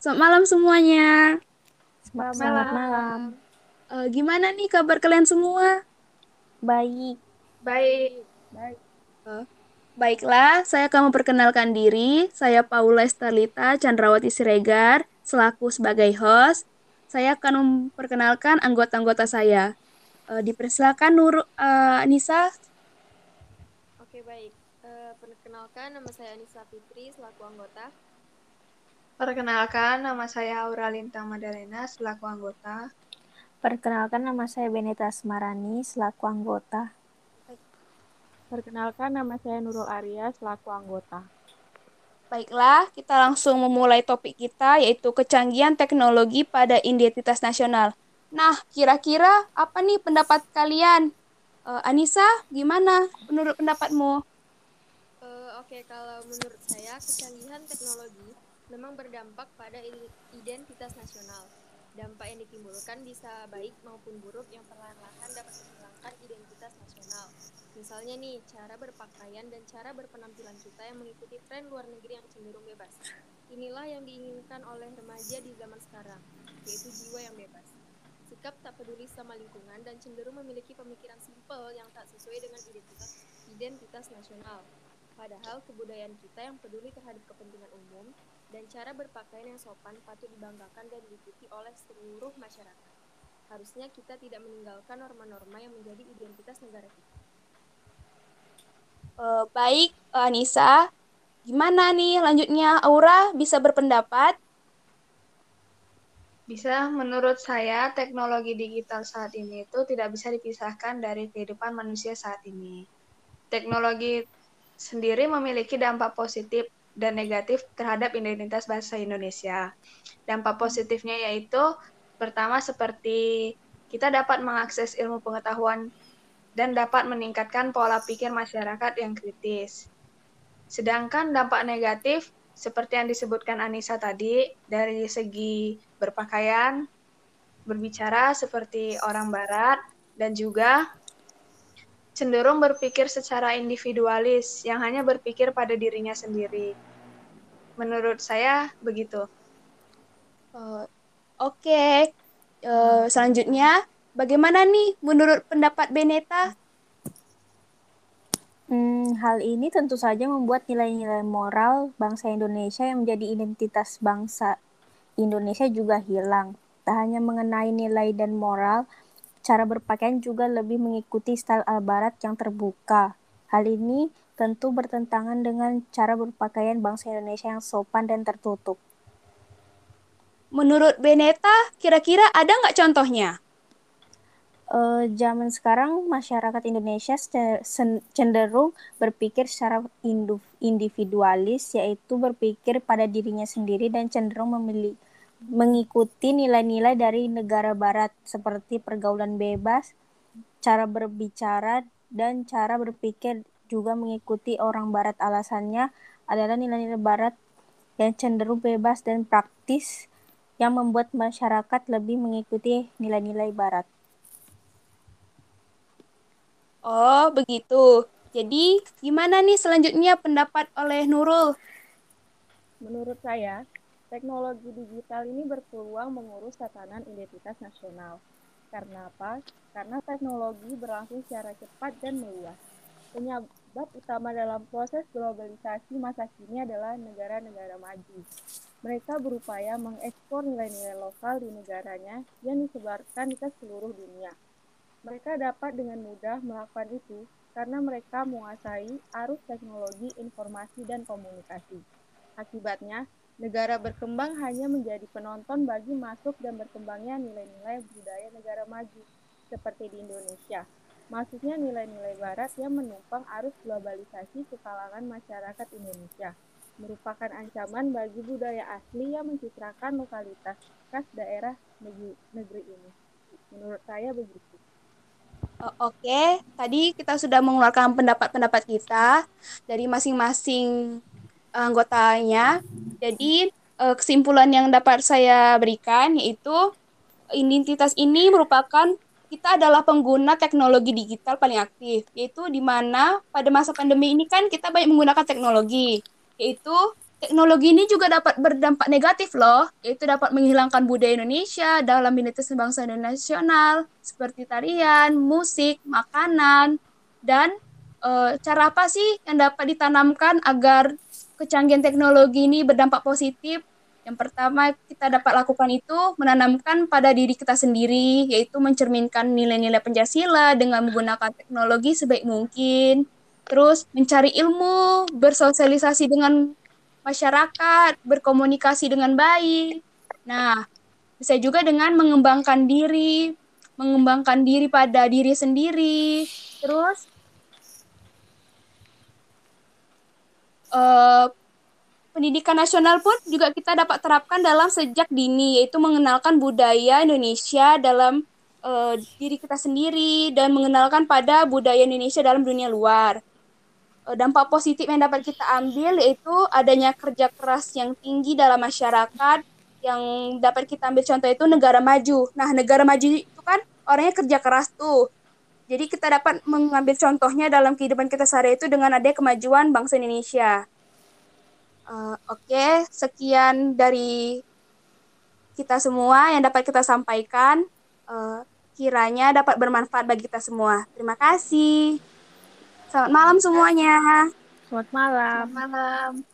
Selamat malam semuanya. Selamat, Selamat malam. Uh, gimana nih kabar kalian semua? Baik. Baik. Baik. Uh, baiklah, saya akan memperkenalkan diri. Saya Paula Estalita Chandrawati Siregar, selaku sebagai host. Saya akan memperkenalkan anggota-anggota saya. Uh, dipersilakan Nur uh, Anissa. Oke, baik. Uh, perkenalkan, nama saya Anissa Fitri, selaku anggota. Perkenalkan, nama saya Aura Lintang Madalena selaku anggota. Perkenalkan, nama saya Benita Semarani selaku anggota. Perkenalkan, nama saya Nurul Arya selaku anggota. Baiklah, kita langsung memulai topik kita yaitu kecanggihan teknologi pada identitas nasional. Nah, kira-kira apa nih pendapat kalian? Uh, Anissa, gimana menurut pendapatmu? Uh, Oke, okay, kalau menurut saya kecanggihan teknologi memang berdampak pada identitas nasional. Dampak yang ditimbulkan bisa baik maupun buruk yang perlahan-lahan dapat menghilangkan identitas nasional. Misalnya nih, cara berpakaian dan cara berpenampilan kita yang mengikuti tren luar negeri yang cenderung bebas. Inilah yang diinginkan oleh remaja di zaman sekarang, yaitu jiwa yang bebas. Sikap tak peduli sama lingkungan dan cenderung memiliki pemikiran simpel yang tak sesuai dengan identitas identitas nasional. Padahal kebudayaan kita yang peduli terhadap kepentingan umum dan cara berpakaian yang sopan patut dibanggakan dan diikuti oleh seluruh masyarakat. Harusnya kita tidak meninggalkan norma-norma yang menjadi identitas negara kita. Uh, baik, Anissa. Gimana nih lanjutnya Aura bisa berpendapat? Bisa, menurut saya teknologi digital saat ini itu tidak bisa dipisahkan dari kehidupan manusia saat ini. Teknologi sendiri memiliki dampak positif dan negatif terhadap identitas bahasa Indonesia. Dampak positifnya yaitu pertama seperti kita dapat mengakses ilmu pengetahuan dan dapat meningkatkan pola pikir masyarakat yang kritis. Sedangkan dampak negatif seperti yang disebutkan Anissa tadi dari segi berpakaian, berbicara seperti orang barat dan juga cenderung berpikir secara individualis yang hanya berpikir pada dirinya sendiri. Menurut saya begitu. Uh, Oke, okay. uh, selanjutnya bagaimana nih menurut pendapat Beneta? Hmm, hal ini tentu saja membuat nilai-nilai moral bangsa Indonesia yang menjadi identitas bangsa Indonesia juga hilang. Tak hanya mengenai nilai dan moral, cara berpakaian juga lebih mengikuti style al-barat yang terbuka. Hal ini tentu bertentangan dengan cara berpakaian bangsa Indonesia yang sopan dan tertutup. Menurut Beneta, kira-kira ada nggak contohnya? Uh, zaman sekarang masyarakat Indonesia cenderung berpikir secara individualis, yaitu berpikir pada dirinya sendiri dan cenderung memilih mengikuti nilai-nilai dari negara barat seperti pergaulan bebas, cara berbicara, dan cara berpikir juga mengikuti orang barat. Alasannya adalah nilai-nilai barat yang cenderung bebas dan praktis yang membuat masyarakat lebih mengikuti nilai-nilai barat. Oh, begitu. Jadi, gimana nih selanjutnya pendapat oleh Nurul? Menurut saya, Teknologi digital ini berpeluang mengurus tatanan identitas nasional. Karena apa? Karena teknologi berlangsung secara cepat dan meluas. Penyebab utama dalam proses globalisasi masa kini adalah negara-negara maju. Mereka berupaya mengekspor nilai-nilai lokal di negaranya yang disebarkan ke seluruh dunia. Mereka dapat dengan mudah melakukan itu karena mereka menguasai arus teknologi informasi dan komunikasi. Akibatnya, Negara berkembang hanya menjadi penonton bagi masuk dan berkembangnya nilai-nilai budaya negara maju, seperti di Indonesia. Maksudnya nilai-nilai barat yang menumpang arus globalisasi ke kalangan masyarakat Indonesia, merupakan ancaman bagi budaya asli yang mencitrakan lokalitas khas daerah negeri, negeri ini. Menurut saya begitu. Oke, tadi kita sudah mengeluarkan pendapat-pendapat kita dari masing-masing anggotanya. Jadi eh, kesimpulan yang dapat saya berikan yaitu identitas ini merupakan kita adalah pengguna teknologi digital paling aktif, yaitu di mana pada masa pandemi ini kan kita banyak menggunakan teknologi, yaitu teknologi ini juga dapat berdampak negatif loh, yaitu dapat menghilangkan budaya Indonesia dalam identitas bangsa nasional seperti tarian, musik, makanan, dan e, cara apa sih yang dapat ditanamkan agar kecanggihan teknologi ini berdampak positif yang pertama kita dapat lakukan itu menanamkan pada diri kita sendiri, yaitu mencerminkan nilai-nilai Pancasila dengan menggunakan teknologi sebaik mungkin. Terus mencari ilmu, bersosialisasi dengan masyarakat, berkomunikasi dengan baik. Nah, bisa juga dengan mengembangkan diri, mengembangkan diri pada diri sendiri. Terus uh, pendidikan nasional pun juga kita dapat terapkan dalam sejak dini, yaitu mengenalkan budaya Indonesia dalam uh, diri kita sendiri dan mengenalkan pada budaya Indonesia dalam dunia luar. Uh, dampak positif yang dapat kita ambil yaitu adanya kerja keras yang tinggi dalam masyarakat yang dapat kita ambil contoh itu negara maju. Nah, negara maju itu kan orangnya kerja keras tuh. Jadi kita dapat mengambil contohnya dalam kehidupan kita sehari itu dengan adanya kemajuan bangsa Indonesia. Uh, Oke, okay. sekian dari kita semua yang dapat kita sampaikan. Uh, kiranya dapat bermanfaat bagi kita semua. Terima kasih. Selamat malam semuanya. Selamat malam. Selamat malam.